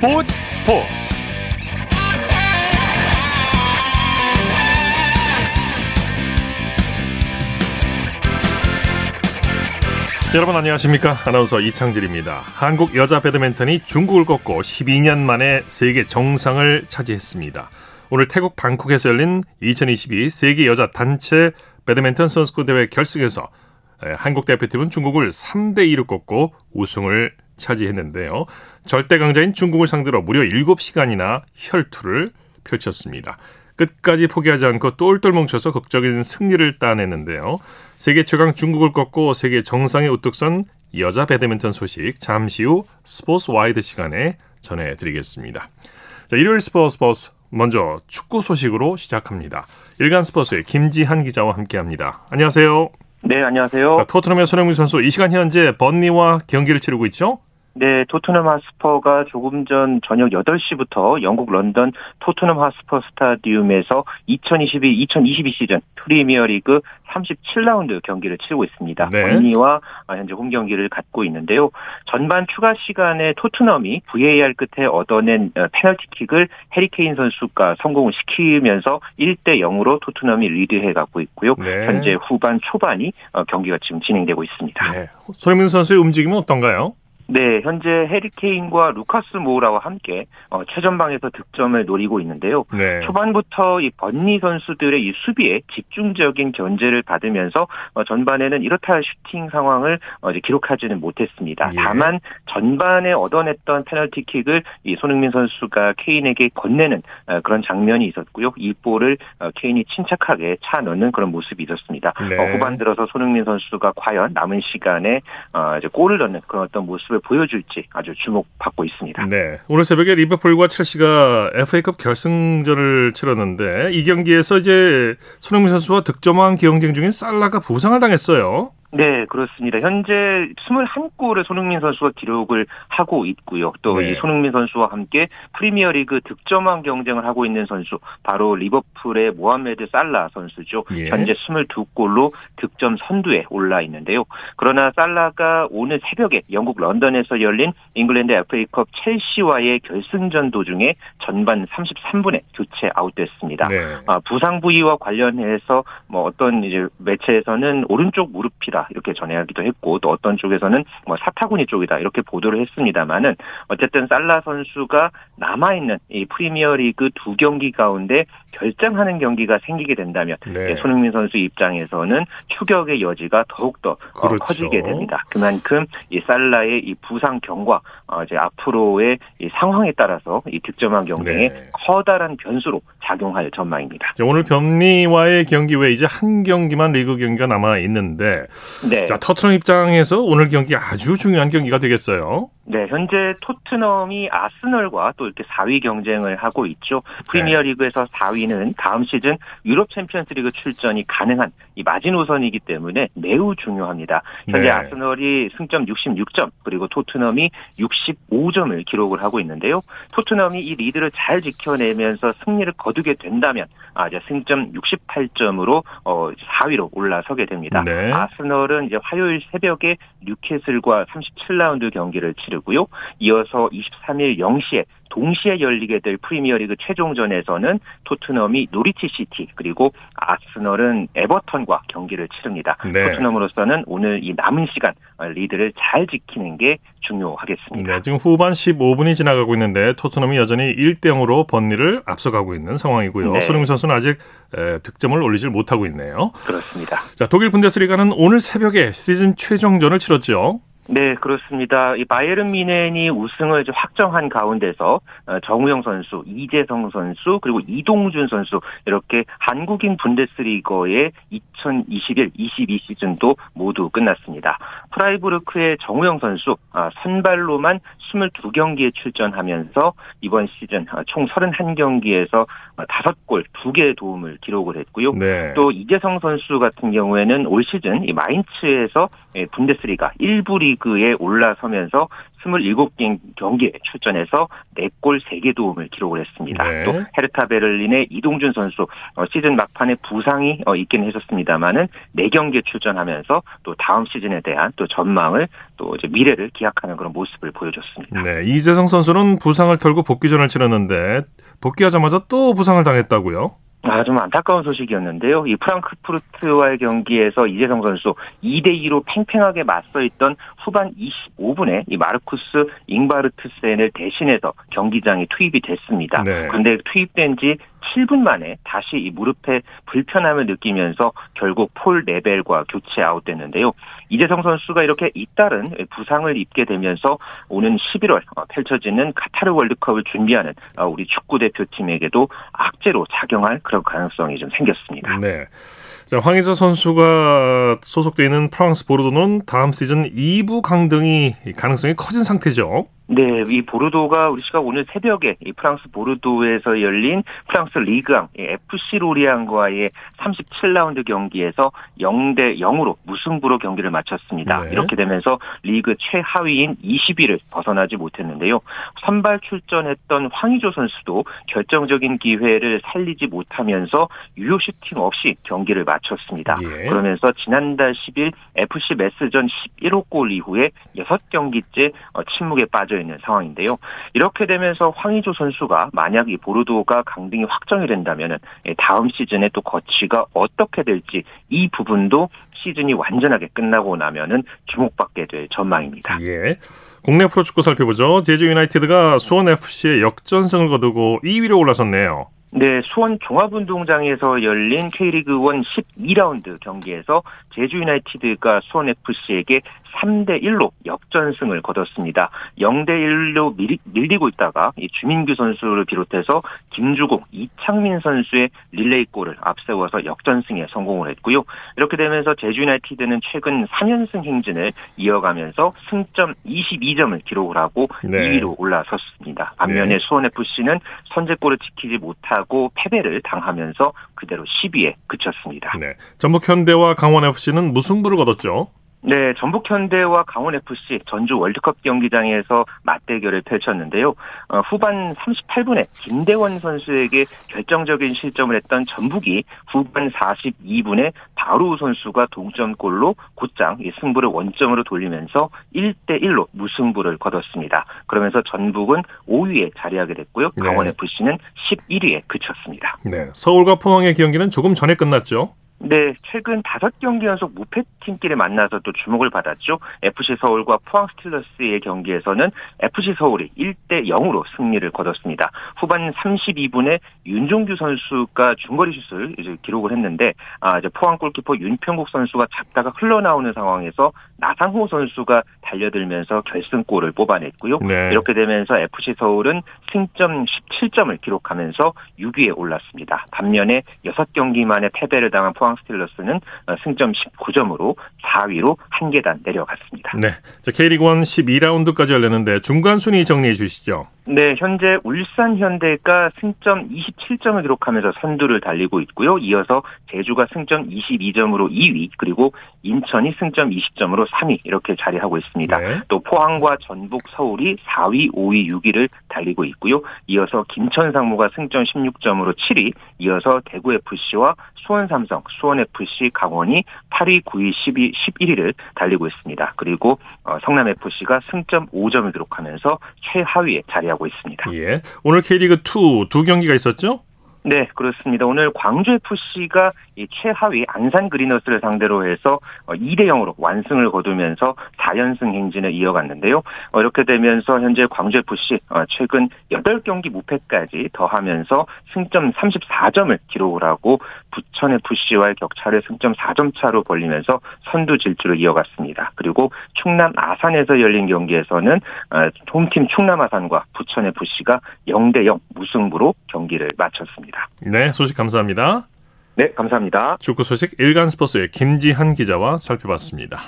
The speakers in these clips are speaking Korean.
스포츠 스포츠. 여러분 안녕하십니까? 아나운서 이창진입니다. 한국 여자 배드민턴이 중국을 꺾고 12년 만에 세계 정상을 차지했습니다. 오늘 태국 방콕에서 열린 2022 세계 여자 단체 배드민턴 선수권 대회 결승에서 한국 대표팀은 중국을 3대 2로 꺾고 우승을 차지했는데요. 절대 강자인 중국을 상대로 무려 7시간이나 혈투를 펼쳤습니다. 끝까지 포기하지 않고 똘똘 뭉쳐서 극적인 승리를 따냈는데요. 세계 최강 중국을 꺾고 세계 정상에 우뚝 선 여자 배드민턴 소식 잠시 후 스포츠 와이드 시간에 전해드리겠습니다. 자, 일요일 스포츠 버스 먼저 축구 소식으로 시작합니다. 일간 스포츠의 김지한 기자와 함께합니다. 안녕하세요. 네, 안녕하세요. 자, 토트넘의 손흥민 선수 이 시간 현재 번리와 경기를 치르고 있죠? 네, 토트넘 하스퍼가 조금 전 저녁 8시부터 영국 런던 토트넘 하스퍼 스타디움에서 2022-2022 시즌 프리미어리그 37라운드 경기를 치르고 있습니다. 네. 번니와 현재 홈 경기를 갖고 있는데요. 전반 추가 시간에 토트넘이 VAR 끝에 얻어낸 어, 페널티킥을 해리케인 선수가 성공을 시키면서 1대 0으로 토트넘이 리드해 가고 있고요. 네. 현재 후반 초반이 어, 경기가 지금 진행되고 있습니다. 네. 손흥민 선수의 움직임은 어떤가요? 네, 현재 해리케인과 루카스 모우라와 함께 어, 최전방에서 득점을 노리고 있는데요. 네. 초반부터 이 번니 선수들의 이 수비에 집중적인 견제를 받으면서 어, 전반에는 이렇다 할 슈팅 상황을 어, 이제 기록하지는 못했습니다. 예. 다만 전반에 얻어냈던 페널티킥을 이 손흥민 선수가 케인에게 건네는 어, 그런 장면이 있었고요. 이 볼을 어, 케인이 침착하게 차 넣는 그런 모습이 있었습니다. 네. 어, 후반 들어서 손흥민 선수가 과연 남은 시간에 어, 이제 골을 넣는 그런 어떤 모습을 보여줄지 아주 주목받고 있습니다. 네. 오늘 새벽에 리버풀과 첼시가 FA컵 결승전을 치렀는데 이 경기에서 이제 손흥민 선수와 득점왕 경쟁 중인 살라가 부상을 당했어요. 네, 그렇습니다. 현재 21골을 손흥민 선수가 기록을 하고 있고요. 또이 네. 손흥민 선수와 함께 프리미어리그 득점왕 경쟁을 하고 있는 선수 바로 리버풀의 모하메드 살라 선수죠. 예. 현재 22골로 득점 선두에 올라 있는데요. 그러나 살라가 오늘 새벽에 영국 런던에서 열린 잉글랜드 FA컵 첼시와의 결승전 도중에 전반 33분에 교체 아웃됐습니다. 네. 아, 부상 부위와 관련해서 뭐 어떤 이제 매체에서는 오른쪽 무릎이다 이렇게 전해하기도 했고 또 어떤 쪽에서는 뭐 사타구니 쪽이다 이렇게 보도를 했습니다만은 어쨌든 살라 선수가 남아 있는 이 프리미어리그 두 경기 가운데 결정하는 경기가 생기게 된다면 네. 예, 손흥민 선수 입장에서는 추격의 여지가 더욱더 어, 그렇죠. 커지게 됩니다. 그만큼 이 살라의 이 부상 경과 어, 이제 앞으로의 이 상황에 따라서 이 득점왕 경쟁에 네. 커다란 변수로 작용할 전망입니다. 자, 오늘 번리와의 경기 외에 이제 한 경기만 리그 경기가 남아 있는데 네. 자, 토트넘 입장에서 오늘 경기 아주 중요한 경기가 되겠어요. 네, 현재 토트넘이 아스널과 또 이렇게 4위 경쟁을 하고 있죠. 프리미어 리그에서 4위는 다음 시즌 유럽 챔피언스 리그 출전이 가능한 이 마지노선이기 때문에 매우 중요합니다. 현재 네. 아스널이 승점 66점 그리고 토트넘이 65점을 기록을 하고 있는데요. 토트넘이 이 리드를 잘 지켜내면서 승리를 거두게 된다면 아, 이제 승점 68점으로 어 4위로 올라서게 됩니다. 네. 아스널은 이제 화요일 새벽에 뉴캐슬과 37라운드 경기를 치르 고요. 이어서 23일 0시에 동시에 열리게 될 프리미어리그 최종전에서는 토트넘이 노리치 시티 그리고 아스널은 에버턴과 경기를 치릅니다. 네. 토트넘으로서는 오늘 이 남은 시간 리드를 잘 지키는 게 중요하겠습니다. 네, 지금 후반 15분이 지나가고 있는데 토트넘이 여전히 1대 0으로 번니를 앞서가고 있는 상황이고요. 네. 손흥민 선수는 아직 에, 득점을 올리질 못하고 있네요. 그렇습니다. 자, 독일 분데스리가는 오늘 새벽에 시즌 최종전을 치렀죠. 네, 그렇습니다. 이 바이에른 미넨이 우승을 이제 확정한 가운데서 어, 정우영 선수, 이재성 선수, 그리고 이동준 선수 이렇게 한국인 분데스리거의 2021-22 시즌도 모두 끝났습니다. 프라이부르크의 정우영 선수 아, 선발로만 22경기에 출전하면서 이번 시즌 아, 총 31경기에서 5골 2개의 도움을 기록을 했고요. 네. 또 이재성 선수 같은 경우에는 올 시즌 이 마인츠에서 예, 분데스리가 1부 리 그에 올라서면서 27개 경기에 출전해서 4골 3개 도움을 기록을 했습니다. 네. 또 헤르타 베를린의 이동준 선수 어, 시즌 막판에 부상이 어, 있긴 했었습니다만은 4경기에 출전하면서 또 다음 시즌에 대한 또 전망을 또 이제 미래를 기약하는 그런 모습을 보여줬습니다. 네, 이재성 선수는 부상을 털고 복귀전을 치렀는데 복귀하자마자 또 부상을 당했다고요? 아, 좀 안타까운 소식이었는데요. 이 프랑크푸르트와의 경기에서 이재성 선수 2대2로 팽팽하게 맞서 있던 후반 25분에 이 마르쿠스 잉바르트센을 대신해서 경기장에 투입이 됐습니다. 네. 그런데 투입된 지 7분 만에 다시 이 무릎에 불편함을 느끼면서 결국 폴 레벨과 교체 아웃됐는데요. 이재성 선수가 이렇게 잇따른 부상을 입게 되면서 오는 11월 어, 펼쳐지는 카타르 월드컵을 준비하는 어, 우리 축구 대표팀에게도 악재로 작용할 그런 가능성이 좀 생겼습니다. 네. 자, 황희서 선수가 소속돼 있는 프랑스 보르도는 다음 시즌 2부 강등이 가능성이 커진 상태죠. 네, 이 보르도가 우리 시각 오늘 새벽에 이 프랑스 보르도에서 열린 프랑스 리그앙 FC 로리앙과의 37라운드 경기에서 0대 0으로 무승부로 경기를 마쳤습니다. 네. 이렇게 되면서 리그 최하위인 20위를 벗어나지 못했는데요. 선발 출전했던 황희조 선수도 결정적인 기회를 살리지 못하면서 유효 슈팅 없이 경기를 마쳤습니다. 예. 그러면서 지난달 10일 FC 메스전 11호 골 이후에 6경기째 어, 침묵에 빠져 있는 상황인데요. 이렇게 되면서 황의조 선수가 만약 이 보르도가 강등이 확정이 된다면 다음 시즌에 또 거치가 어떻게 될지 이 부분도 시즌이 완전하게 끝나고 나면은 주목받게 될 전망입니다. 예. 국내 프로축구 살펴보죠. 제주 유나이티드가 수원 FC의 역전승을 거두고 2위로 올라섰네요. 네, 수원 종합운동장에서 열린 K리그 1 12라운드 경기에서 제주 유나이티드가 수원 FC에게 3대 1로 역전승을 거뒀습니다. 0대 1로 밀리고 있다가 주민규 선수를 비롯해서 김주공, 이창민 선수의 릴레이 골을 앞세워서 역전승에 성공을 했고요. 이렇게 되면서 제주 유나이티드는 최근 3연승 행진을 이어가면서 승점 22점을 기록을 하고 네. 2위로 올라섰습니다. 반면에 네. 수원 FC는 선제골을 지키지 못하고 패배를 당하면서 그대로 10위에 그쳤습니다. 네. 전북 현대와 강원 FC는 무승부를 거뒀죠. 네, 전북 현대와 강원 FC 전주 월드컵 경기장에서 맞대결을 펼쳤는데요. 어, 후반 38분에 김대원 선수에게 결정적인 실점을 했던 전북이 후반 42분에 바로 선수가 동점골로 곧장 승부를 원점으로 돌리면서 1대 1로 무승부를 거뒀습니다. 그러면서 전북은 5위에 자리하게 됐고요. 강원 네. FC는 11위에 그쳤습니다. 네, 서울과 포항의 경기는 조금 전에 끝났죠. 네, 최근 다섯 경기 연속 무패 팀끼리 만나서 또 주목을 받았죠. FC 서울과 포항 스틸러스의 경기에서는 FC 서울이 1대 0으로 승리를 거뒀습니다. 후반 32분에 윤종규 선수가 중거리 슛을 이제 기록을 했는데 아 이제 포항 골키퍼 윤평국 선수가 잡다가 흘러나오는 상황에서 나상호 선수가 달려들면서 결승골을 뽑아냈고요. 네. 이렇게 되면서 FC 서울은 승점 17점을 기록하면서 6위에 올랐습니다. 반면에 6경기 만에 패배를 당한 포항 스틸러스는 승점 19점으로 4위로 한 계단 내려갔습니다. 네. 자, K리그 1 12라운드까지 열렸는데 중간 순위 정리해 주시죠. 네, 현재 울산 현대가 승점 27점을 기록하면서 선두를 달리고 있고요. 이어서 제주가 승점 22점으로 2위, 그리고 인천이 승점 20점으로 3위 이렇게 자리하고 있습니다. 네. 또 포항과 전북, 서울이 4위, 5위, 6위를 달리고 있고요. 이어서 김천 상무가 승점 16점으로 7위, 이어서 대구 FC와 수원 삼성, 수원 FC, 강원이 8위, 9위, 10위, 11위를 달리고 있습니다. 그리고 어, 성남 FC가 승점 5점을 기록하면서 최하위에 자리하고 있습니다. 예. 오늘 K리그 2 두 경기가 있었죠? 네, 그렇습니다. 오늘 광주 FC가 이 최하위 안산 그리너스를 상대로 해서 2대 어, 0으로 완승을 거두면서 4연승 행진을 이어갔는데요. 어, 이렇게 되면서 현재 광주 FC 어, 최근 8경기 무패까지 더하면서 승점 34점을 기록을 하고 부천 FC와의 격차를 승점 4점 차로 벌리면서 선두 질주를 이어갔습니다. 그리고 충남 아산에서 열린 경기에서는 홈팀 충남 아산과 부천 FC가 0대 0 무승부로 경기를 마쳤 습니다. 네, 소식 감사합니다. 네, 감사합니다. 축구 소식 일간 스포츠의 김지한 기자와 살펴봤습니다.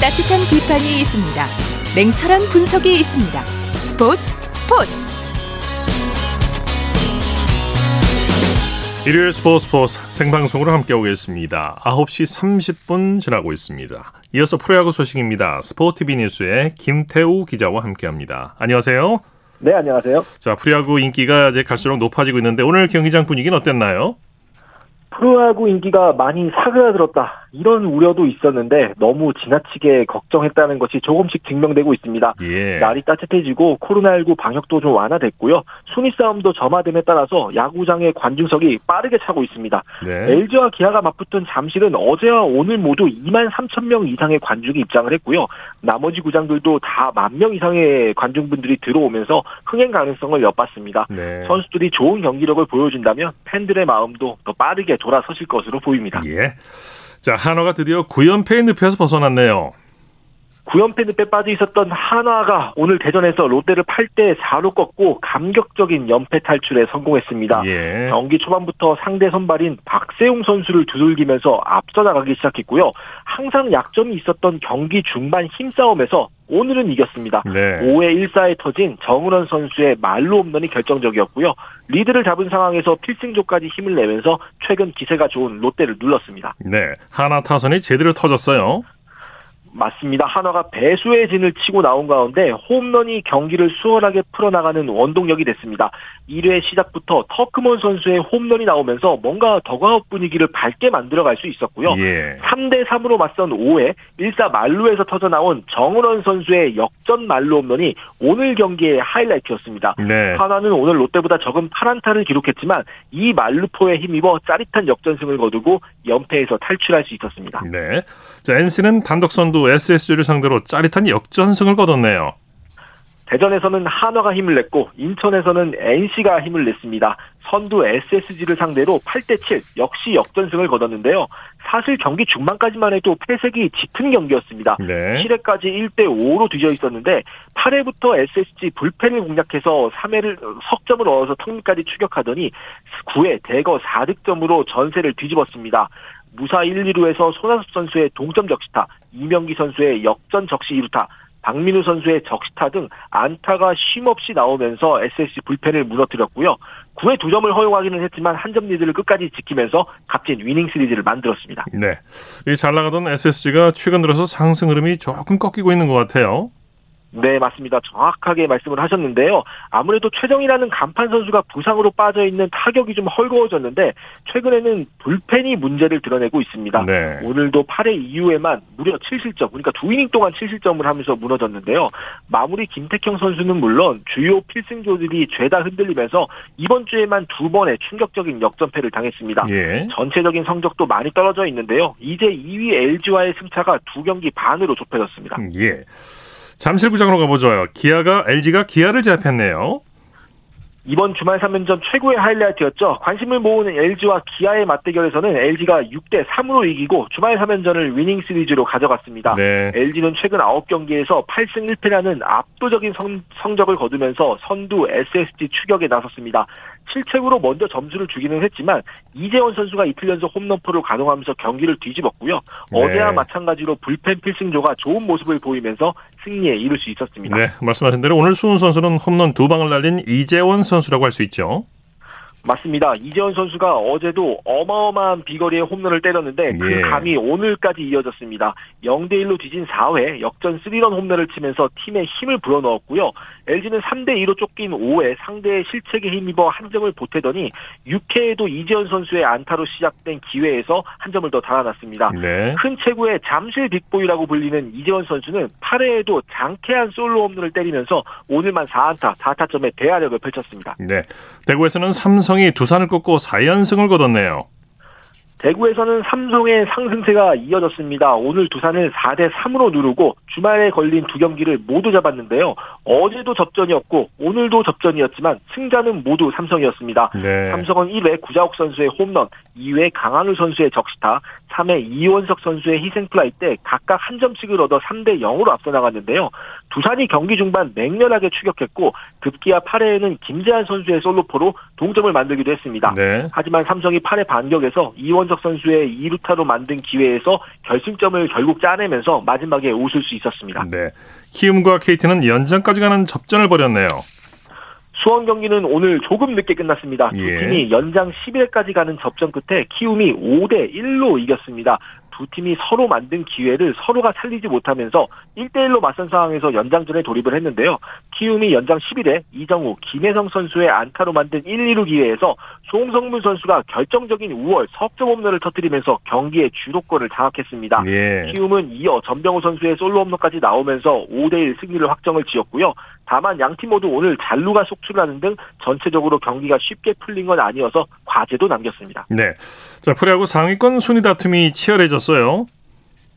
따뜻한 비판이 있습니다. 냉철한 분석이 있습니다. 스포츠 스포츠 일요일 스포츠 스포츠 생방송으로 함께하고 계십니다. 9시 30분 지나고 있습니다. 이어서 프로야구 소식입니다. 스포티비 뉴스의 김태우 기자와 함께합니다. 안녕하세요. 네, 안녕하세요. 자, 프로야구 인기가 이제 갈수록 높아지고 있는데 오늘 경기장 분위기는 어땠나요? 프로야구 인기가 많이 사그라들었다 이런 우려도 있었는데 너무 지나치게 걱정했다는 것이 조금씩 증명되고 있습니다. 예. 날이 따뜻해지고 코로나19 방역도 좀 완화됐고요. 순위 싸움도 점화됨에 따라서 야구장의 관중석이 빠르게 차고 있습니다. 네. LG와 기아가 맞붙은 잠실은 어제와 오늘 모두 2만 3천 명 이상의 관중이 입장을 했고요. 나머지 구장들도 다 만 명 이상의 관중분들이 들어오면서 흥행 가능성을 엿봤습니다. 네. 선수들이 좋은 경기력을 보여준다면 팬들의 마음도 더 빠르게 돌아서실 것으로 보입니다. 예. 자, 한화가 드디어 9연패의 늪에서 벗어났네요. 9연패 늪에 빠져 있었던 한화가 오늘 대전에서 롯데를 8대 4로 꺾고 감격적인 연패 탈출에 성공했습니다. 예. 경기 초반부터 상대 선발인 박세웅 선수를 두들기면서 앞서 나가기 시작했고요. 항상 약점이 있었던 경기 중반 힘싸움에서 오늘은 이겼습니다. 네. 5회 1사에 터진 정은원 선수의 말로 홈런이 결정적이었고요. 리드를 잡은 상황에서 필승조까지 힘을 내면서 최근 기세가 좋은 롯데를 눌렀습니다. 네. 한화 타선이 제대로 터졌어요. 맞습니다. 한화가 배수의 진을 치고 나온 가운데 홈런이 경기를 수월하게 풀어나가는 원동력이 됐습니다. 1회 시작부터 터크먼 선수의 홈런이 나오면서 뭔가 더가웃 분위기를 밝게 만들어갈 수 있었고요. 예. 3대 3으로 맞선 5회 1사 말루에서 터져 나온 정은원 선수의 역전 말루 홈런이 오늘 경기의 하이라이트였습니다. 네. 하나는 오늘 롯데보다 적은 8안타를 기록했지만 이 말루포에 힘입어 짜릿한 역전승을 거두고 연패에서 탈출할 수 있었습니다. 네. 자, NC는 단독 선두 SSG를 상대로 짜릿한 역전승을 거뒀네요. 대전에서는 한화가 힘을 냈고 인천에서는 NC가 힘을 냈습니다. 선두 SSG를 상대로 8대 7 역시 역전승을 거뒀는데요. 사실 경기 중반까지만 해도 패색이 짙은 경기였습니다. 네. 7회까지 1대 5로 뒤져 있었는데 8회부터 SSG 불펜을 공략해서 3회를 석점을 얻어서 턱밑까지 추격하더니 9회 대거 4득점으로 전세를 뒤집었습니다. 무사 1, 2루에서 손아섭 선수의 동점 적시타, 이명기 선수의 역전 적시 2루타, 박민우 선수의 적시타 등 안타가 쉼없이 나오면서 SSG 불펜을 무너뜨렸고요. 9회 2점을 허용하기는 했지만 한 점 리드를 끝까지 지키면서 값진 위닝 시리즈를 만들었습니다. 네. 이 잘 나가던 SSG가 최근 들어서 상승 흐름이 조금 꺾이고 있는 것 같아요. 네, 맞습니다. 정확하게 말씀을 하셨는데요. 아무래도 최정이라는 간판 선수가 부상으로 빠져 있는 타격이 좀 헐거워졌는데 최근에는 불펜이 문제를 드러내고 있습니다. 네. 오늘도 8회 이후에만 무려 7실점, 그러니까 두 이닝 동안 7실점을 하면서 무너졌는데요. 마무리 김태형 선수는 물론 주요 필승조들이 죄다 흔들리면서 이번 주에만 두 번의 충격적인 역전패를 당했습니다. 예. 전체적인 성적도 많이 떨어져 있는데요. 이제 2위 LG와의 승차가 두 경기 반으로 좁혀졌습니다. 예. 잠실구장으로 가보죠. 기아가 LG가 기아를 제압했네요. 이번 주말 3연전 최고의 하이라이트였죠. 관심을 모으는 LG와 기아의 맞대결에서는 LG가 6대 3으로 이기고 주말 3연전을 위닝 시리즈로 가져갔습니다. 네. LG는 최근 9경기에서 8승 1패라는 압도적인 성, 적을 거두면서 선두 SSG 추격에 나섰습니다. 실책으로 먼저 점수를 주기는 했지만 이재원 선수가 이틀 연속 홈런포를 가동하면서 경기를 뒤집었고요. 네. 어제와 마찬가지로 불펜 필승조가 좋은 모습을 보이면서 승리에 이를 수 있었습니다. 네, 말씀하신 대로 오늘 수훈 선수는 홈런 두 방을 날린 이재원 선수라고 할 수 있죠. 맞습니다. 이재원 선수가 어제도 어마어마한 비거리의 홈런을 때렸는데 그 예. 감이 오늘까지 이어졌습니다. 0대 1로 뒤진 4회 역전 3런 홈런을 치면서 팀에 힘을 불어넣었고요. LG는 3대 2로 쫓긴 5회 상대의 실책에 힘입어 한 점을 보태더니 6회에도 이재원 선수의 안타로 시작된 기회에서 한 점을 더 달아났습니다. 네. 큰 체구의 잠실 빅보이라고 불리는 이재원 선수는 8회에도 장쾌한 솔로 홈런을 때리면서 오늘만 4안타 4타점의 대활약을 펼쳤습니다. 네. 대구에서는 삼성 이 두산을 꺾고 4연승을 거뒀네요. 대구에서는 삼성의 상승세가 이어졌습니다. 오늘 두산을 4대 3으로 누르고 주말에 걸린 두 경기를 모두 잡았는데요. 어제도 접전이었고 오늘도 접전이었지만 승자는 모두 삼성이었습니다. 네. 삼성은 1회 구자욱 선수의 홈런, 2회 강한우 선수의 적시타, 3회 이원석 선수의 희생플라이 때 각각 한 점씩을 얻어 3대 0으로 앞서 나갔는데요. 두산이 경기 중반 맹렬하게 추격했고 급기야 8회에는 김재한 선수의 솔로포로 동점을 만들기도 했습니다. 네. 하지만 삼성이 8회 반격에서 이원석 선수의 2루타로 만든 기회에서 결승점을 결국 짜내면서 마지막에 웃을 수 있었습니다. 네. 키움과 KT는 연장까지 가는 접전을 벌였네요. 수원 경기는 오늘 조금 늦게 끝났습니다. 두 예. 팀이 연장 10일까지 가는 접전 끝에 키움이 5대 1로 이겼습니다. 두 팀이 서로 만든 기회를 서로가 살리지 못하면서 1대1로 맞선 상황에서 연장전에 돌입을 했는데요. 키움이 연장 10일에 이정우, 김혜성 선수의 안타로 만든 1, 2루 기회에서 송성문 선수가 결정적인 5월 석점 홈런을 터뜨리면서 경기의 주도권을 장악했습니다. 예. 키움은 이어 전병호 선수의 솔로 홈런까지 나오면서 5대1 승리를 확정을 지었고요. 다만 양 팀 모두 오늘 잔루가 속출하는 등 전체적으로 경기가 쉽게 풀린 건 아니어서 과제도 남겼습니다. 네. 자, 프로야구 상위권 순위 다툼이 치열해졌어요.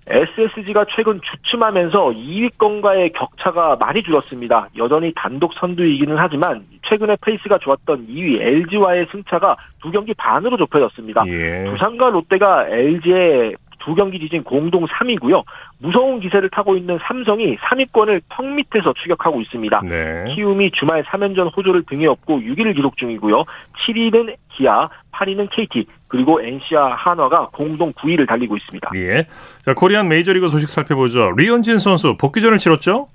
SSG가 최근 주춤하면서 2위권과의 격차가 많이 줄었습니다. 여전히 단독 선두이기는 하지만 최근에 페이스가 좋았던 2위 LG와의 승차가 두 경기 반으로 좁혀졌습니다. 예. 두산과 롯데가 LG의 두 경기 뒤진 공동 3위고요. 무서운 기세를 타고 있는 삼성이 3위권을 턱 밑에서 추격하고 있습니다. 네. 키움이 주말 3연전 호조를 등에 업고 6위를 기록 중이고요. 7위는 기아, 8위는 KT, 그리고 NC와 한화가 공동 9위를 달리고 있습니다. 예. 자, 코리안 메이저리그 소식 살펴보죠. 리언진 선수 복귀전을 치렀죠?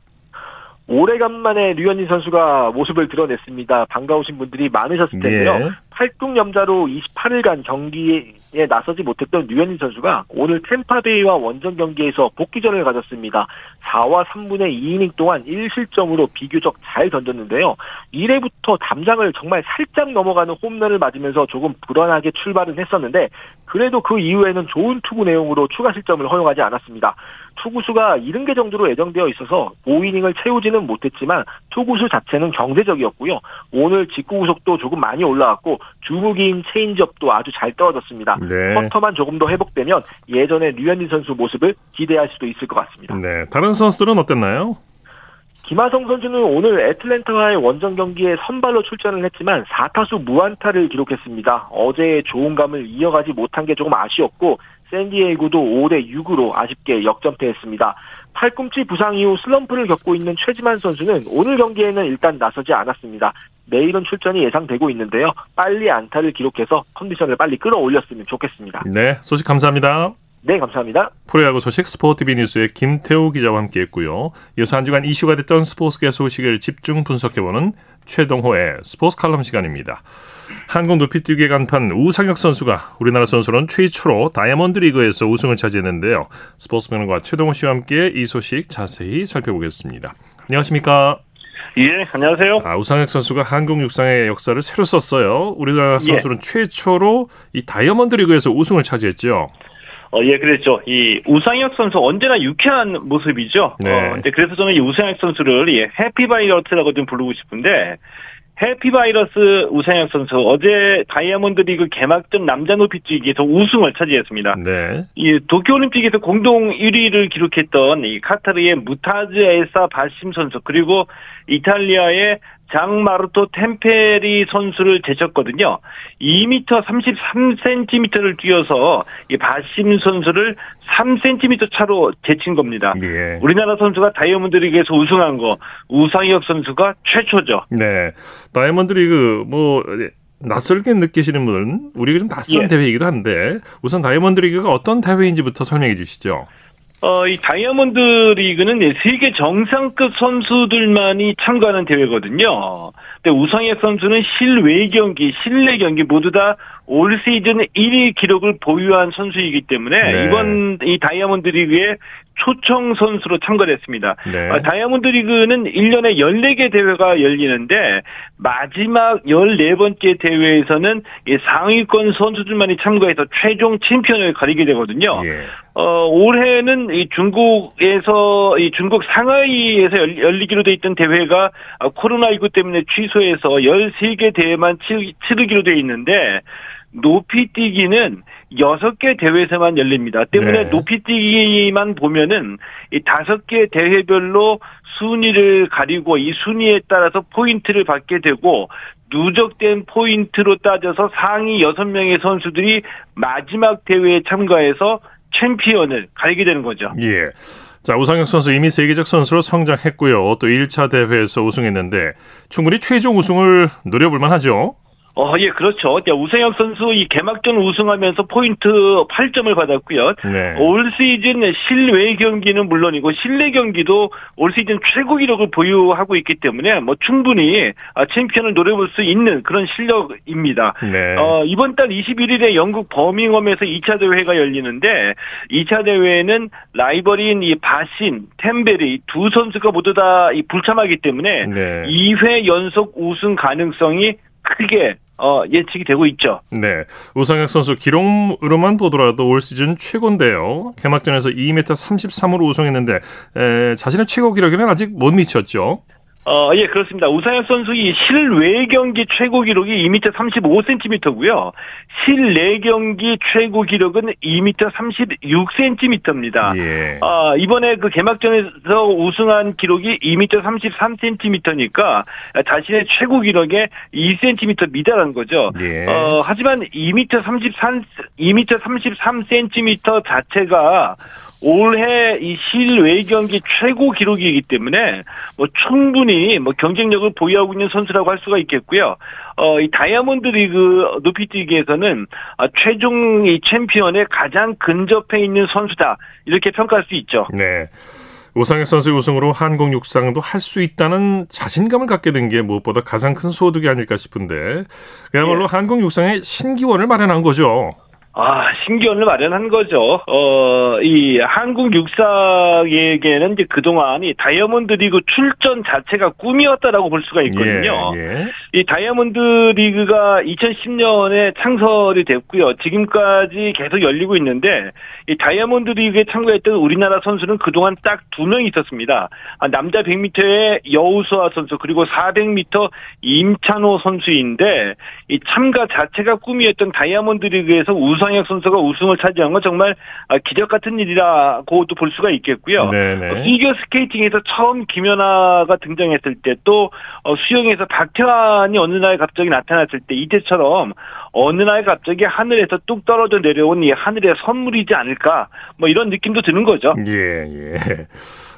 오래간만에 류현진 선수가 모습을 드러냈습니다. 반가우신 분들이 많으셨을 텐데요. 예. 팔뚝 염자로 28일간 경기 에 나서지 못했던 류현진 선수가 오늘 템파베이와 원정 경기에서 복귀전을 가졌습니다. 4와 3분의 2이닝 동안 1실점으로 비교적 잘 던졌는데요. 1회부터 담장을 정말 살짝 넘어가는 홈런을 맞으면서 조금 불안하게 출발은 했었는데 그래도 그 이후에는 좋은 투구 내용으로 추가 실점을 허용하지 않았습니다. 투구수가 70개 정도로 예정되어 있어서 5이닝을 채우지는 못했지만 투구수 자체는 경제적이었고요. 오늘 직구 구속도 조금 많이 올라왔고 주무기인 체인지업도 아주 잘 떨어졌습니다. 네. 커터만 조금 더 회복되면 예전의 류현진 선수 모습을 기대할 수도 있을 것 같습니다. 네. 다른 선수들은 어땠나요? 김하성 선수는 오늘 애틀랜타와의 원정 경기에 선발로 출전을 했지만 4타수 무안타를 기록했습니다. 어제의 좋은 감을 이어가지 못한 게 조금 아쉬웠고 샌디에이고도 5대 6으로 아쉽게 역전패했습니다. 팔꿈치 부상 이후 슬럼프를 겪고 있는 최지만 선수는 오늘 경기에는 일단 나서지 않았습니다. 내일은 출전이 예상되고 있는데요. 빨리 안타를 기록해서 컨디션을 빨리 끌어올렸으면 좋겠습니다. 네. 소식 감사합니다. 네, 감사합니다. 프로야구 소식 스포티비 뉴스의 김태우 기자와 함께했고요. 이어서 한 주간 이슈가 됐던 스포츠계 소식을 집중 분석해보는 최동호의 스포츠 칼럼 시간입니다. 한국 높이뛰기 간판 우상혁 선수가 우리나라 선수로는 최초로 다이아몬드 리그에서 우승을 차지했는데요. 스포츠평론가 최동호 씨와 함께 이 소식 자세히 살펴보겠습니다. 안녕하십니까? 예, 안녕하세요. 아, 우상혁 선수가 한국 육상의 역사를 새로 썼어요. 우리나라 선수는 최초로 이 다이아몬드 리그에서 우승을 차지했죠. 어, 예, 그랬죠. 이 우상혁 선수 언제나 유쾌한 모습이죠. 네. 어, 근데 그래서 저는 이 우상혁 선수를 예, 해피바이러스라고 좀 부르고 싶은데 해피바이러스 우상혁 선수 어제 다이아몬드 리그 개막전 남자 높이뛰기에서 우승을 차지했습니다. 네. 이 도쿄올림픽에서 공동 1위를 기록했던 이 카타르의 무타즈 에사 바심 선수 그리고 이탈리아의 장마르토 템페리 선수를 제쳤거든요. 2m 33cm를 뛰어서 이 바심 선수를 3cm 차로 제친 겁니다. 예. 우리나라 선수가 다이아몬드 리그에서 우승한 거 우상혁 선수가 최초죠. 네. 다이아몬드 리그 뭐 낯설게 느끼시는 분은 우리가 좀 낯선 예. 대회이기도 한데 우선 다이아몬드 리그가 어떤 대회인지부터 설명해 주시죠. 어, 이 다이아몬드 리그는 예, 세계 정상급 선수들만이 참가하는 대회거든요. 근데 우상혁 선수는 실외 경기, 실내 경기 모두 다 올 시즌 1위 기록을 보유한 선수이기 때문에 네. 이번 이 다이아몬드 리그에 초청 선수로 참가를 했습니다. 네. 아, 다이아몬드 리그는 1년에 14개 대회가 열리는데 마지막 14번째 대회에서는 이 상위권 선수들만이 참가해서 최종 챔피언을 가리게 되거든요. 예. 어, 올해는 이 중국에서, 이 중국 상하이에서 열- 열리기로 돼 있던 대회가 아, 코로나19 때문에 취소해서 13개 대회만 치, 치르기로 돼 있는데, 높이 뛰기는 6개 대회에서만 열립니다. 때문에 네. 높이뛰기만 보면은 이 5개 대회별로 순위를 가리고 이 순위에 따라서 포인트를 받게 되고 누적된 포인트로 따져서 상위 6명의 선수들이 마지막 대회에 참가해서 챔피언을 가리게 되는 거죠. 예. 자, 우상혁 선수 이미 세계적 선수로 성장했고요. 또 1차 대회에서 우승했는데 충분히 최종 우승을 노려볼 만하죠. 어, 예, 그렇죠. 우상혁 선수 이 개막전 우승하면서 포인트 8점을 받았고요. 네. 올 시즌 실외 경기는 물론이고 실내 경기도 올 시즌 최고 기록을 보유하고 있기 때문에 뭐 충분히 아, 챔피언을 노려볼 수 있는 그런 실력입니다. 네. 어, 이번 달 21일에 영국 버밍엄에서 2차 대회가 열리는데 2차 대회에는 라이벌인 이 바신, 템베리 두 선수가 모두 다 불참하기 때문에 네. 2회 연속 우승 가능성이 크게 어, 예측이 되고 있죠. 네. 우상혁 선수 기록으로만 보더라도 올 시즌 최고인데요. 개막전에서 2m 33으로 우승했는데 에, 자신의 최고 기록에는 아직 못 미쳤죠. 어, 예, 그렇습니다. 우상혁 선수의 실외 경기 최고 기록이 2m 35cm고요. 실내 경기 최고 기록은 2m 36cm입니다. 예. 어, 이번에 그 개막전에서 우승한 기록이 2m 33cm니까 자신의 최고 기록에 2cm 미달한 거죠. 예. 어, 하지만 2m 33, 2m 33cm 자체가 올해 이 실외 경기 최고 기록이기 때문에 뭐 충분히 뭐 경쟁력을 보유하고 있는 선수라고 할 수가 있겠고요. 어, 이 다이아몬드 리그 높이뛰기에서는 아, 최종 이 챔피언에 가장 근접해 있는 선수다. 이렇게 평가할 수 있죠. 네. 오상혁 선수의 우승으로 한국 육상도 할 수 있다는 자신감을 갖게 된 게 무엇보다 가장 큰 소득이 아닐까 싶은데 그야말로 네. 한국 육상의 신기원을 마련한 거죠. 아, 신기원을 마련한 거죠. 어, 이 한국 육상에게는 이제 그동안 이 다이아몬드 리그 출전 자체가 꿈이었다라고 볼 수가 있거든요. 예, 예. 이 다이아몬드 리그가 2010년에 창설이 됐고요. 지금까지 계속 열리고 있는데 이 다이아몬드 리그에 참가했던 우리나라 선수는 그동안 딱 두명 있었습니다. 아, 남자 100m의 여호수아 선수 그리고 400m 임찬호 선수인데 이 참가 자체가 꿈이었던 다이아몬드 리그에서 우승 우상혁 선수가 우승을 차지한 건 정말 아, 기적 같은 일이라고도 볼 수가 있겠고요. 네네. 피겨 스케이팅에서 처음 김연아가 등장했을 때또 어, 수영에서 박태환이 어느 날 갑자기 나타났을 때 이때처럼 어느 날 갑자기 하늘에서 뚝 떨어져 내려온 이 하늘의 선물이지 않을까 뭐 이런 느낌도 드는 거죠. 예, 예.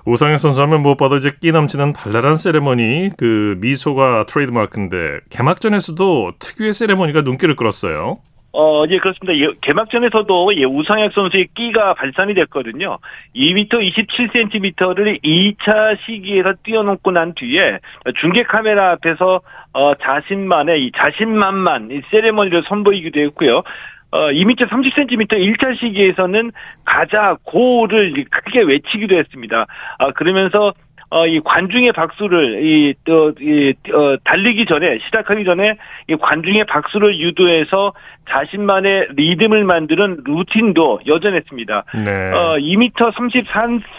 우상혁 선수 하면 무엇보다 이제 끼 넘치는 발랄한 세레머니 그 미소가 트레이드마크인데 개막전에서도 특유의 세레머니가 눈길을 끌었어요. 어, 예, 그렇습니다. 예, 개막전에서도 예, 우상혁 선수의 끼가 발산이 됐거든요. 2m 27cm를 2차 시기에서 뛰어넘고 난 뒤에 중계 카메라 앞에서 어, 자신만의 이 자신만만 이 세레머니를 선보이기도 했고요. 어, 2m 30cm 1차 시기에서는 가자 고를 크게 외치기도 했습니다. 아, 그러면서 어, 이 관중의 박수를, 이, 또, 이, 어, 달리기 전에, 시작하기 전에, 이 관중의 박수를 유도해서 자신만의 리듬을 만드는 루틴도 여전했습니다. 네. 어, 2m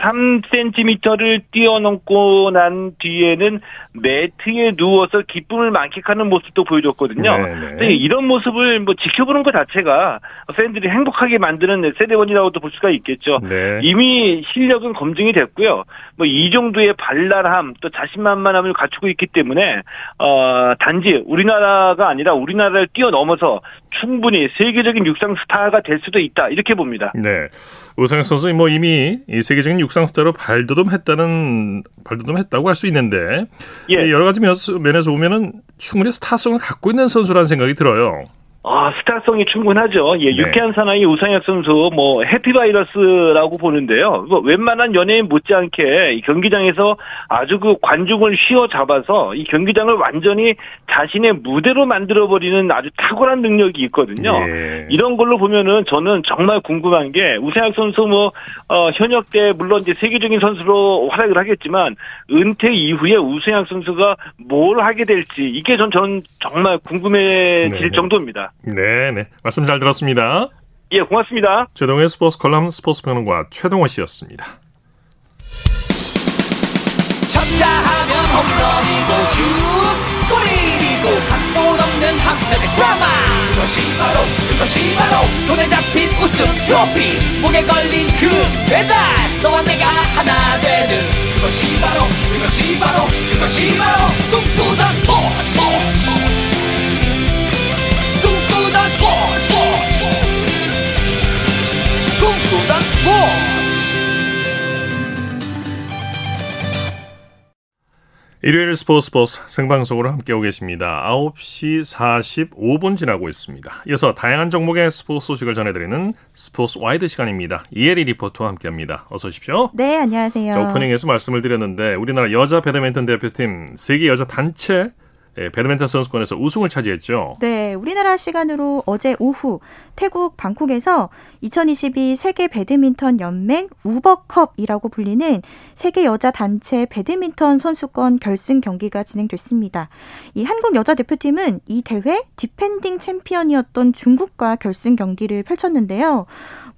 33cm를 뛰어넘고 난 뒤에는 매트에 누워서 기쁨을 만끽하는 모습도 보여줬거든요. 네, 네. 이런 모습을 뭐 지켜보는 것 자체가 팬들이 행복하게 만드는 세레머니라고도 볼 수가 있겠죠. 네. 이미 실력은 검증이 됐고요. 뭐 이 정도의 발랄함 또 자신만만함을 갖추고 있기 때문에 어 단지 우리나라가 아니라 우리나라를 뛰어넘어서 충 분히 세계적인 육상 스타가 될 수도 있다 이렇게 봅니다. 네, 우상혁 선수 뭐 이미 세계적인 육상 스타로 발돋움했다는 발돋움했다고 할 수 있는데 예. 여러 가지 면에서 보면은 충분히 스타성을 갖고 있는 선수라는 생각이 들어요. 아, 스타성이 충분하죠. 예, 네. 유쾌한 사나이 우상혁 선수, 뭐, 해피바이러스라고 보는데요. 뭐, 웬만한 연예인 못지않게 경기장에서 아주 그 관중을 휘어 잡아서 이 경기장을 완전히 자신의 무대로 만들어버리는 아주 탁월한 능력이 있거든요. 예. 이런 걸로 보면은 저는 정말 궁금한 게 우상혁 선수 뭐, 어, 현역 때 물론 이제 세계적인 선수로 활약을 하겠지만 은퇴 이후에 우상혁 선수가 뭘 하게 될지 이게 전 저는 정말 궁금해질 네. 정도입니다. 네, 네. 말씀 잘 들었습니다. 예, 고맙습니다. 최동의 스포츠 컬럼 스포츠 평론가 최동호 씨였습니다. 쳤다 하면 홈런이고 슛 골이고 각본 없는 한편의 드라마 그것이 바로 그것이 바로 손에 잡힌 우승 트로피 목에 걸린 금메달 너와 내가 하나 되는 그것이 바로 그것이 바로 그것이 바로 꿈꾸던 스포츠 일요일 스포츠 스포츠 생방송으로 함께하고 계십니다. 9시 45분 지나고 있습니다. 이어서 다양한 종목의 스포츠 소식을 전해드리는 스포츠 와이드 시간입니다. 이혜리 리포터와 함께합니다. 어서 오십시오. 네, 안녕하세요. 자, 오프닝에서 말씀을 드렸는데 우리나라 여자 배드민턴 대표팀 세계 여자 단체 예, 배드민턴 선수권에서 우승을 차지했죠. 네, 우리나라 시간으로 어제 오후 태국 방콕에서 2022 세계 배드민턴 연맹 우버컵이라고 불리는 세계 여자 단체 배드민턴 선수권 결승 경기가 진행됐습니다. 이 한국 여자 대표팀은 이 대회 디펜딩 챔피언이었던 중국과 결승 경기를 펼쳤는데요.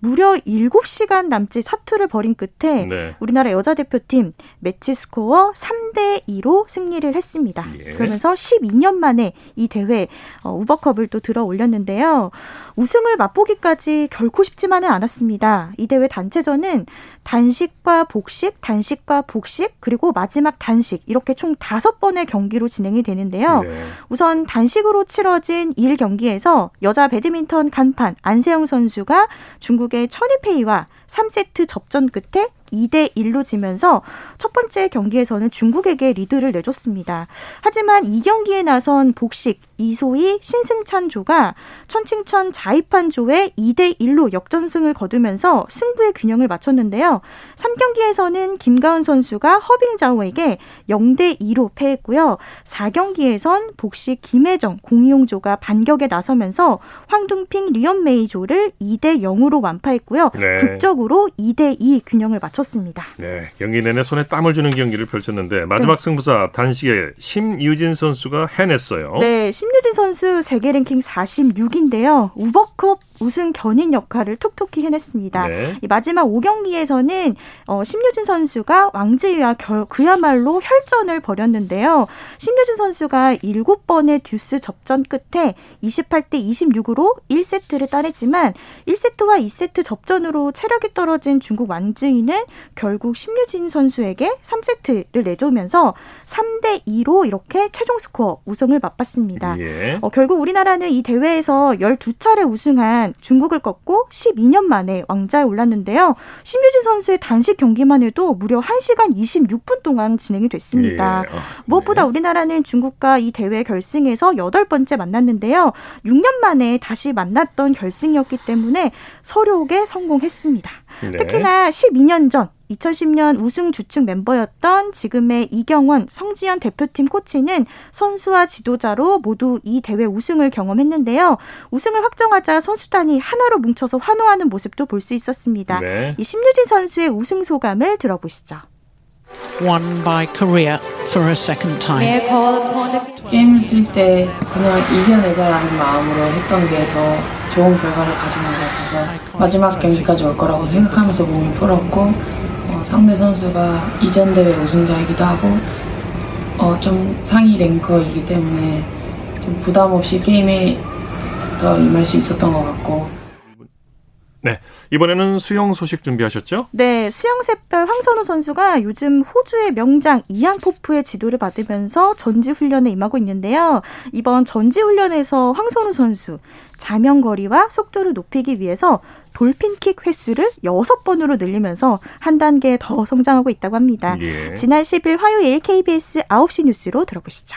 무려 7시간 남짓 사투를 벌인 끝에 네. 우리나라 여자 대표팀 매치 스코어 3대 2로 승리를 했습니다. 예. 그러면서 12년 만에 이 대회 어, 우버컵을 또 들어 올렸는데요. 우승을 맛보기까지 결코 쉽지만은 않았습니다. 이 대회 단체전은 단식과 복식, 단식과 복식, 그리고 마지막 단식 이렇게 총 다섯 번의 경기로 진행이 되는데요. 네. 우선 단식으로 치러진 1 경기에서 여자 배드민턴 간판 안세영 선수가 중국의 천이페이와 3세트 접전 끝에 2대 1로 지면서 첫 번째 경기에서는 중국에게 리드를 내줬습니다. 하지만 이 경기에 나선 복식 이소희 신승찬조가 천칭천 자이판조에 2대 1로 역전승을 거두면서 승부의 균형을 맞췄는데요. 3경기에서는 김가은 선수가 허빙자오에게 0대 2로 패했고요. 4경기에선 복식 김혜정 공이용조가 반격에 나서면서 황둥핑 리언메이조를 2대 0으로 완파했고요. 네. 극적으로 2대 2 균형을 맞췄습니다. 네, 경기 내내 손에 땀을 주는 경기를 펼쳤는데 마지막 네. 승부사 단식에 심유진 선수가 해냈어요. 네, 심유진 선수 세계 랭킹 46인데요. 우버컵 우승 견인 역할을 톡톡히 해냈습니다. 네. 이 마지막 5경기에서는 어, 심유진 선수가 왕지위와 결, 그야말로 혈전을 벌였는데요. 심유진 선수가 7번의 듀스 접전 끝에 28대 26으로 1세트를 따냈지만 1세트와 2세트 접전으로 체력이 떨어진 중국 왕지위는 결국 심유진 선수에게 3세트를 내주면서 3대 2로 이렇게 최종 스코어 우승을 맛봤습니다. 예. 어, 결국 우리나라는 이 대회에서 12차례 우승한 동안 중국을 꺾고 12년 만에 왕자에 올랐는데요. 심유진 선수의 단식 경기만 해도 무려 1시간 26분 동안 진행이 됐습니다. 예. 어, 무엇보다 네. 우리나라는 중국과 이 대회 결승에서 여덟 번째 만났는데요. 6년 만에 다시 만났던 결승이었기 때문에 서력에 성공했습니다. 네. 특히나 12년 전 2010년 우승 주축 멤버였던 지금의 이경원, 성지현 대표팀 코치는 선수와 지도자로 모두 이 대회 우승을 경험했는데요. 우승을 확정하자 선수단이 하나로 뭉쳐서 환호하는 모습도 볼 수 있었습니다. 네. 이 심유진 선수의 우승 소감을 들어보시죠. Won by Korea for a second time. 게임을 뛸 때 그냥 이겨내자라는 마음으로 했던 게 더 좋은 결과를 가져온 것 같아서 마지막 경기까지 올 거라고 생각하면서 몸이 풀었고 상대 선수가 이전 대회 우승자이기도 하고 어, 좀 상위 랭커이기 때문에 좀 부담 없이 게임에 더 임할 수 있었던 것 같고 네. 이번에는 수영 소식 준비하셨죠? 네. 수영 샛별 황선우 선수가 요즘 호주의 명장 이안 포프의 지도를 받으면서 전지 훈련에 임하고 있는데요. 이번 전지 훈련에서 황선우 선수 자명거리와 속도를 높이기 위해서 돌핀킥 횟수를 6번으로 늘리면서 한 단계 더 성장하고 있다고 합니다. 예. 지난 10일 화요일 KBS 9시 뉴스로 들어보시죠.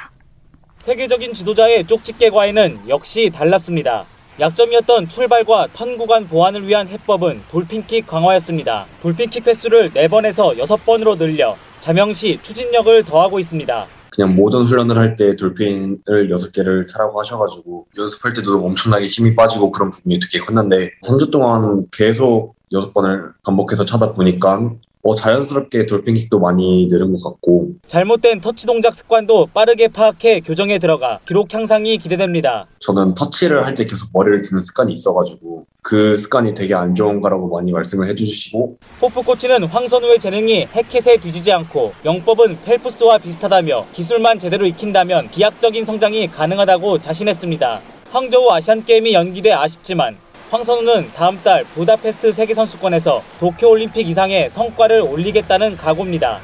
세계적인 지도자의 쪽집게 과외는 역시 달랐습니다. 약점이었던 출발과 턴 구간 보완을 위한 해법은 돌핀킥 강화였습니다. 돌핀킥 횟수를 4번에서 6번으로 늘려 자명시 추진력을 더하고 있습니다. 그냥 모든 훈련을 할 때 돌핀을 6개를 차라고 하셔가지고 연습할 때도 엄청나게 힘이 빠지고 그런 부분이 되게 컸는데 3주 동안 계속 6번을 반복해서 차다 보니까 어, 자연스럽게 돌핀킥도 많이 늘은 것 같고 잘못된 터치 동작 습관도 빠르게 파악해 교정에 들어가 기록 향상이 기대됩니다. 저는 터치를 할 때 계속 머리를 드는 습관이 있어가지고 그 습관이 되게 안 좋은 거라고 많이 말씀을 해주시고 호프 코치는 황선우의 재능이 해켓에 뒤지지 않고 영법은 펠프스와 비슷하다며 기술만 제대로 익힌다면 비약적인 성장이 가능하다고 자신했습니다. 황저우 아시안게임이 연기돼 아쉽지만 황선우는 다음 달 부다페스트 세계선수권에서 도쿄올림픽 이상의 성과를 올리겠다는 각오입니다.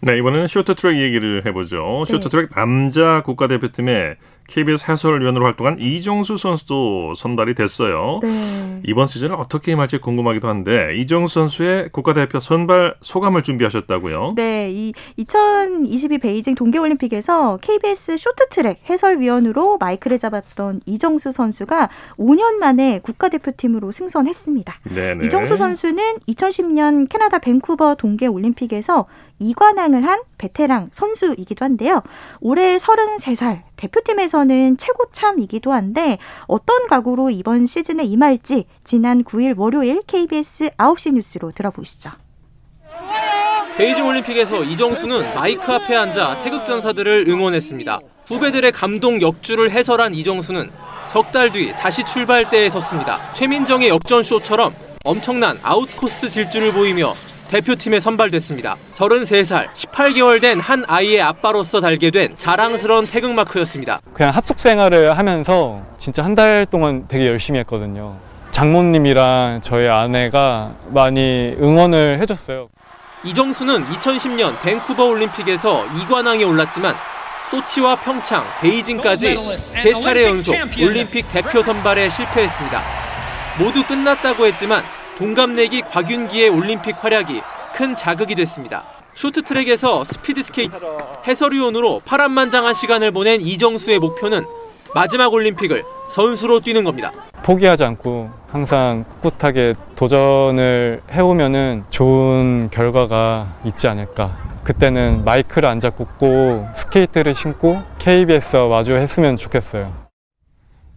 네, 이번에는 쇼트트랙 얘기를 해보죠. 네. 쇼트트랙 남자 국가대표팀의 KBS 해설위원으로 활동한 이정수 선수도 선발이 됐어요. 네. 이번 시즌을 어떻게 임할지 궁금하기도 한데 이정수 선수의 국가대표 선발 소감을 준비하셨다고요? 네, 이 2022 베이징 동계올림픽에서 KBS 쇼트트랙 해설위원으로 마이크를 잡았던 이정수 선수가 5년 만에 국가대표팀으로 승선했습니다. 네네. 이정수 선수는 2010년 캐나다 밴쿠버 동계올림픽에서 이관왕을 한 베테랑 선수이기도 한데요. 올해 33살, 대표팀에서는 최고참이기도 한데 어떤 각오로 이번 시즌에 임할지 지난 9일 월요일 KBS 9시 뉴스로 들어보시죠. 베이징 올림픽에서 이정수는 마이크 앞에 앉아 태극전사들을 응원했습니다. 후배들의 감동 역주를 해설한 이정수는 석 달 뒤 다시 출발대에 섰습니다. 최민정의 역전쇼처럼 엄청난 아웃코스 질주를 보이며 대표팀에 선발됐습니다. 33살, 18개월 된 한 아이의 아빠로서 달게 된 자랑스러운 태극마크였습니다. 그냥 합숙 생활을 하면서 진짜 한 달 동안 되게 열심히 했거든요. 장모님이랑 저희 아내가 많이 응원을 해줬어요. 이정수는 2010년 밴쿠버 올림픽에서 2관왕에 올랐지만 소치와 평창, 베이징까지 세 차례 연속 올림픽 대표 선발에 실패했습니다. 모두 끝났다고 했지만 동갑내기 곽윤기의 올림픽 활약이 큰 자극이 됐습니다. 쇼트트랙에서 스피드스케이트 해설위원으로 파란만장한 시간을 보낸 이정수의 목표는 마지막 올림픽을 선수로 뛰는 겁니다. 포기하지 않고 항상 꿋꿋하게 도전을 해오면은 좋은 결과가 있지 않을까. 그때는 마이크를 안 잡고 꼭 스케이트를 신고 KBS와 마주했으면 좋겠어요.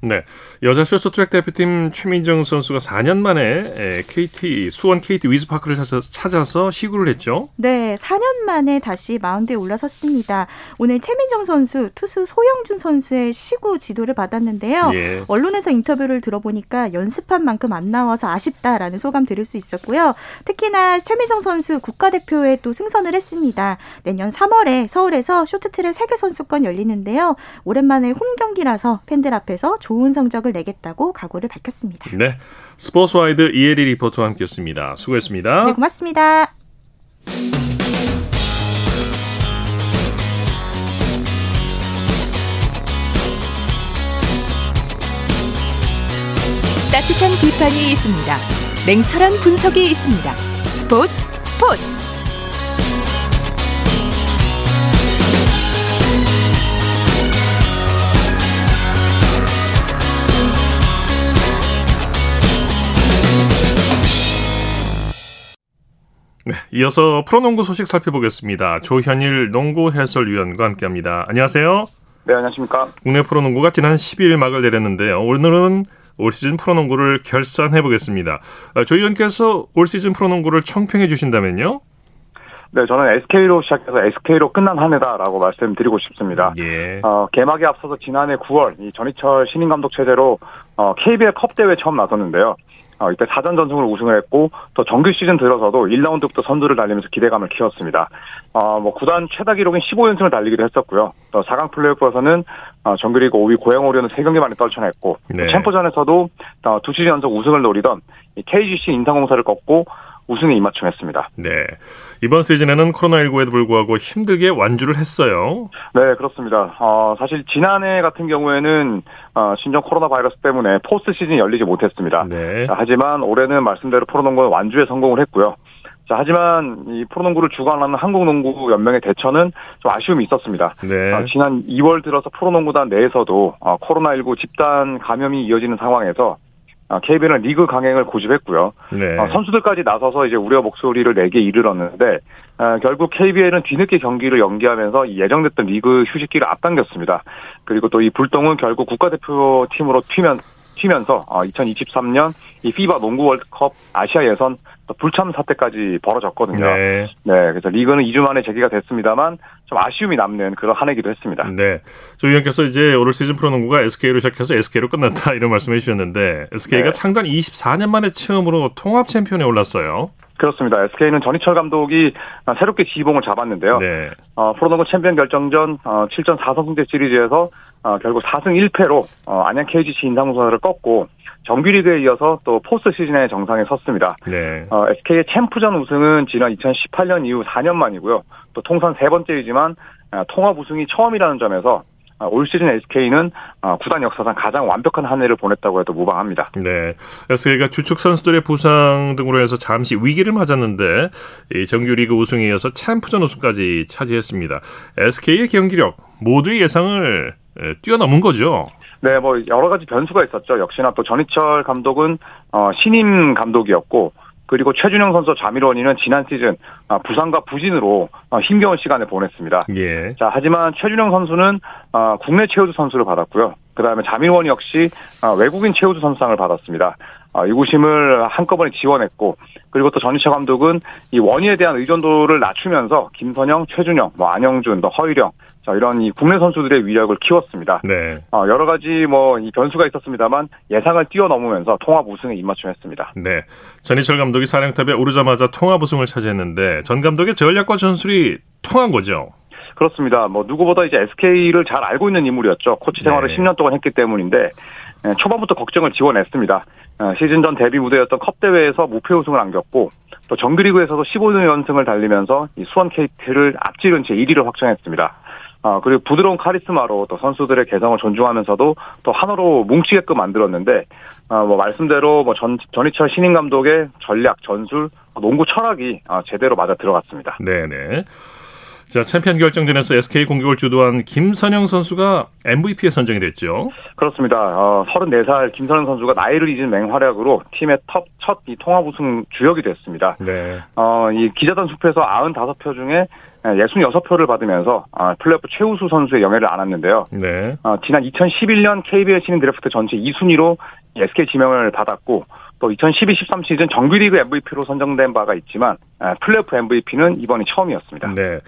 네. 여자 쇼트트랙 대표팀 최민정 선수가 4년 만에 KT 수원 KT 위즈파크를 찾아서 시구를 했죠. 네, 4년 만에 다시 마운드에 올라섰습니다. 오늘 최민정 선수, 투수 소영준 선수의 시구 지도를 받았는데요. 예. 언론에서 인터뷰를 들어보니까 연습한 만큼 안 나와서 아쉽다라는 소감 들을 수 있었고요. 특히나 최민정 선수 국가대표에 또 승선을 했습니다. 내년 3월에 서울에서 쇼트트랙 세계 선수권 열리는데요. 오랜만에 홈 경기라서 팬들 앞에서 좋은 성적을 내겠다고 각오를 밝혔습니다. 네. 스포츠와이드 이혜리 리포터와 함께했습니다. 수고했습니다. 네, 고맙습니다. 따뜻한 비판이 있습니다. 냉철한 분석이 있습니다. 스포츠 스포츠 네, 이어서 프로농구 소식 살펴보겠습니다. 조현일 농구 해설위원과 함께합니다. 안녕하세요. 네, 안녕하십니까. 국내 프로농구가 지난 10일 막을 내렸는데요. 오늘은 올 시즌 프로농구를 결산해 보겠습니다. 아, 조 의원께서 올 시즌 프로농구를 총평해 주신다면요? 네, 저는 SK로 시작해서 SK로 끝난 한 해다라고 말씀드리고 싶습니다. 예. 어, 개막에 앞서서 지난해 9월 이 전희철 신인 감독 체제로 어, KBL 컵 대회 처음 나섰는데요. 어, 이때 4전 전승으로 우승을 했고 또 정규 시즌 들어서도 1라운드부터 선두를 달리면서 기대감을 키웠습니다. 어, 뭐 구단 최다 기록인 15연승을 달리기도 했었고요. 또 4강 플레이오프에서는 어, 정규리그 5위 고양 오리온을 3경기 만에 떨쳐냈고 네. 챔프전에서도 어, 두 시즌 연속 우승을 노리던 KGC 인상공사를 꺾고 우승에 입맞춤했습니다. 네. 이번 시즌에는 코로나19에도 불구하고 힘들게 완주를 했어요. 네, 그렇습니다. 어, 사실 지난해 같은 경우에는 어, 신종 코로나 바이러스 때문에 포스트 시즌이 열리지 못했습니다. 네. 자, 하지만 올해는 말씀대로 프로농구 완주에 성공을 했고요. 자, 하지만 이 프로농구를 주관하는 한국농구연맹의 대처는 좀 아쉬움이 있었습니다. 네. 어, 지난 2월 들어서 프로농구단 내에서도 어, 코로나19 집단 감염이 이어지는 상황에서 KBL은 리그 강행을 고집했고요. 네. 어, 선수들까지 나서서 이제 우려 목소리를 내기에 이르렀는데 어, 결국 KBL은 뒤늦게 경기를 연기하면서 예정됐던 리그 휴식기를 앞당겼습니다. 그리고 또 이 불똥은 결국 국가대표 팀으로 튀면 튀면서 어, 2023년 이 피바 농구 월드컵 아시아 예선 불참 사태까지 벌어졌거든요. 네. 네, 그래서 리그는 2주 만에 재개가 됐습니다만 좀 아쉬움이 남는 그런 한 해기도 했습니다. 네. 조 의원께서 이제 올 시즌 프로농구가 SK로 시작해서 SK로 끝났다 이런 말씀해 주셨는데 SK가 네. 창단 24년 만에 처음으로 통합 챔피언에 올랐어요. 그렇습니다. SK는 전희철 감독이 새롭게 지봉을 잡았는데요. 네. 어, 프로농구 챔피언 결정전 어, 7전 4선승제 시리즈에서 어, 결국 4승 1패로 어, 안양 KGC 인삼공사를 꺾고 정규리그에 이어서 또 포스트 시즌의 정상에 섰습니다. 네. 어, SK의 챔프전 우승은 지난 2018년 이후 4년 만이고요. 또 통산 세 번째이지만 어, 통합 우승이 처음이라는 점에서 어, 올 시즌 SK는 어, 구단 역사상 가장 완벽한 한 해를 보냈다고 해도 무방합니다. 네. SK가 주축 선수들의 부상 등으로 해서 잠시 위기를 맞았는데 이 정규리그 우승에 이어서 챔프전 우승까지 차지했습니다. SK의 경기력 모두의 예상을 뛰어넘은 거죠. 네, 뭐 여러 가지 변수가 있었죠. 역시나 또 전희철 감독은 어, 신임 감독이었고 그리고 최준영 선수 자밀원이는 지난 시즌 아, 부상과 부진으로 어, 힘겨운 시간을 보냈습니다. 예. 자, 하지만 최준영 선수는 어, 국내 최우수 선수를 받았고요. 그다음에 자밀원 역시 어, 외국인 최우수 선수상을 받았습니다. 이구심을 한꺼번에 지원했고 그리고 또 전희철 감독은 이 원희에 대한 의존도를 낮추면서 김선영, 최준영, 뭐 안영준, 또 허일영 자, 이런 이 국내 선수들의 위력을 키웠습니다. 네. 어, 여러 가지 뭐 이 변수가 있었습니다만 예상을 뛰어넘으면서 통합 우승에 입맞춤했습니다. 네. 전희철 감독이 사령탑에 오르자마자 통합 우승을 차지했는데 전 감독의 전략과 전술이 통한 거죠. 그렇습니다. 뭐 누구보다 이제 SK를 잘 알고 있는 인물이었죠. 코치 생활을 네. 10년 동안 했기 때문인데 예, 초반부터 걱정을 지원했습니다. 어, 시즌 전 데뷔 무대였던 컵 대회에서 무패 우승을 안겼고 또 정규리그에서도 15연승을 달리면서 수원 KT를 앞지른 채 1위를 확정했습니다. 아, 그리고 부드러운 카리스마로 또 선수들의 개성을 존중하면서도 또 하나로 뭉치게끔 만들었는데, 아, 뭐 말씀대로 뭐 전, 전희철 신인 감독의 전략, 전술, 농구 철학이 아, 제대로 맞아 들어갔습니다. 네네. 자, 챔피언 결정전에서 SK 공격을 주도한 김선영 선수가 MVP에 선정이 됐죠. 그렇습니다. 어, 34살 김선영 선수가 나이를 잊은 맹활약으로 팀의 톱첫이 통합 우승 주역이 됐습니다. 네. 어, 이 기자단 숲에서 95표 중에 66 표를 받으면서 어, 플레이오프 최우수 선수의 영예를 안았는데요. 네. 어, 지난 2011년 KBL 신인 드래프트 전체 2순위로 SK 지명을 받았고 또 2012-13 시즌 정규리그 MVP로 선정된 바가 있지만 플레이오프 MVP는 이번이 처음이었습니다. 네.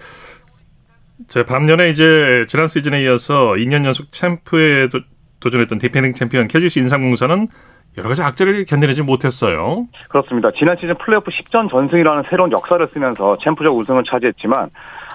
자, 반면에 이제 지난 시즌에 이어서 2년 연속 챔프에 도, 도전했던 디펜딩 챔피언 KGC 인삼공사는 여러 가지 악재를 견뎌내지 못했어요. 그렇습니다. 지난 시즌 플레이오프 10전 전승이라는 새로운 역사를 쓰면서 챔프전 우승을 차지했지만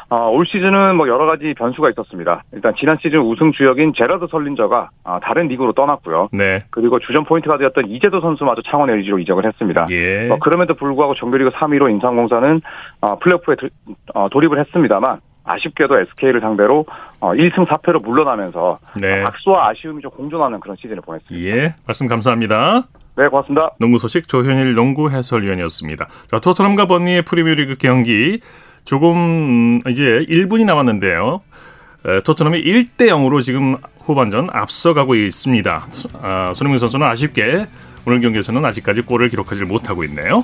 어, 올 시즌은 뭐 여러 가지 변수가 있었습니다. 일단 지난 시즌 우승 주역인 제라드 설린저가 어, 다른 리그로 떠났고요. 네. 그리고 주전 포인트가드였던 이재도 선수마저 창원 LG로 이적을 했습니다. 예. 뭐 그럼에도 불구하고 정규리그 3위로 인삼공사는 어, 플레이오프에 도, 어, 돌입을 했습니다만 아쉽게도 SK를 상대로 1승 어, 4패로 물러나면서 네. 박수와 아쉬움이 좀 공존하는 그런 시즌을 보냈습니다. 예, 말씀 감사합니다. 네, 고맙습니다. 농구 소식 조현일 농구 해설위원이었습니다. 자, 토트넘과 번니의 프리미어리그 경기 조금 이제 1분이 남았는데요. 토트넘이 1대 0으로 지금 후반전 앞서가고 있습니다. 아, 손흥민 선수는 아쉽게 오늘 경기에서는 아직까지 골을 기록하지 못하고 있네요.